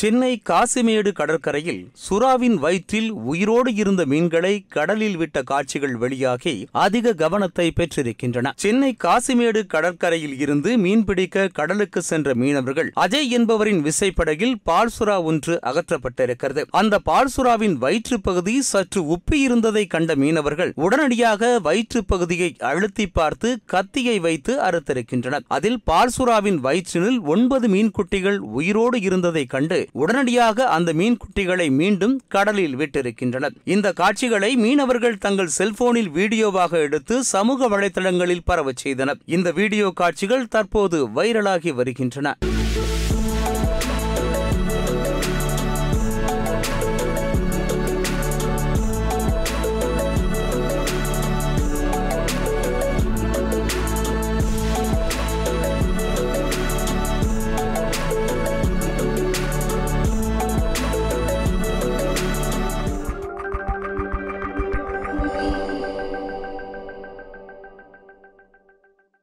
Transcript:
சென்னை காசிமேடு கடற்கரையில் சுறாவின் வயிற்றில் உயிரோடு இருந்த மீன்களை கடலில் விட்ட காட்சிகள் வெளியாகி அதிக கவனத்தை பெற்றிருக்கின்றன. சென்னை காசிமேடு கடற்கரையில் இருந்து மீன்பிடிக்க கடலுக்கு சென்ற மீனவர்கள் அஜய் என்பவரின் விசைப்படகில் பால்சுறா ஒன்று அகற்றப்பட்டிருக்கிறது. அந்த பால்சுறாவின் வயிற்றுப் பகுதி சற்று உப்பி இருந்ததை கண்ட மீனவர்கள் உடனடியாக வயிற்றுப் பகுதியை அழுத்தி பார்த்து கத்தியை வைத்து அறுத்திருக்கின்றனர். அதில் பால்சுறாவின் வயிற்றினில் ஒன்பது மீன்குட்டிகள் உயிரோடு இருந்ததை கண்டு உடனடியாக அந்த மீன்குட்டிகளை மீண்டும் கடலில் விட்டிருக்கின்றனர். இந்த காட்சிகளை மீனவர்கள் தங்கள் செல்போனில் வீடியோவாக எடுத்து சமூக வலைதளங்களில் பரவச் செய்தனர். இந்த வீடியோ காட்சிகள் தற்போது வைரலாகி வருகின்றன.